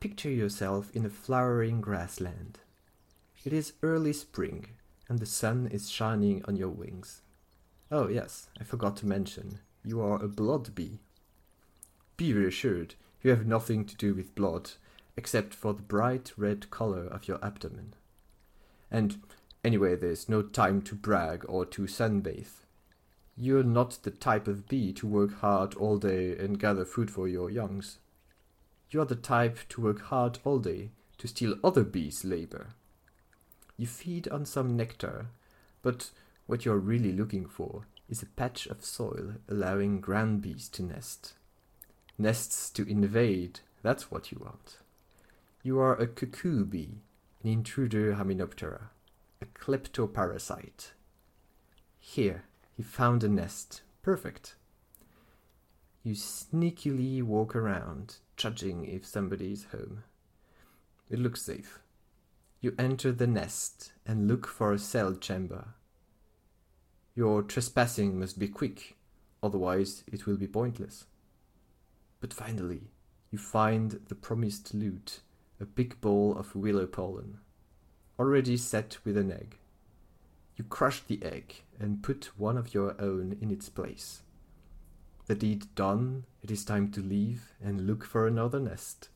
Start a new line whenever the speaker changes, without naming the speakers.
Picture yourself in a flowering grassland. It is early spring, and the sun is shining on your wings. Oh, yes, I forgot to mention, you are a blood bee. Be reassured, you have nothing to do with blood, except for the bright red color of your abdomen. And anyway, there's no time to brag or to sunbathe. You're not the type of bee to work hard all day and gather food for your youngs. You're the type to work hard all day to steal other bees' labor. You feed on some nectar, but what you're really looking for is a patch of soil allowing ground bees to nest. Nests to invade, that's what you want. You are a cuckoo bee, an intruder hymenoptera, a kleptoparasite. Here, he found a nest. Perfect. You sneakily walk around, judging if somebody is home. It looks safe. You enter the nest and look for a cell chamber. Your trespassing must be quick, otherwise it will be pointless. But finally, you find the promised loot, a big ball of willow pollen, already set with an egg. You crush the egg and put one of your own in its place. The deed done, it is time to leave and look for another nest.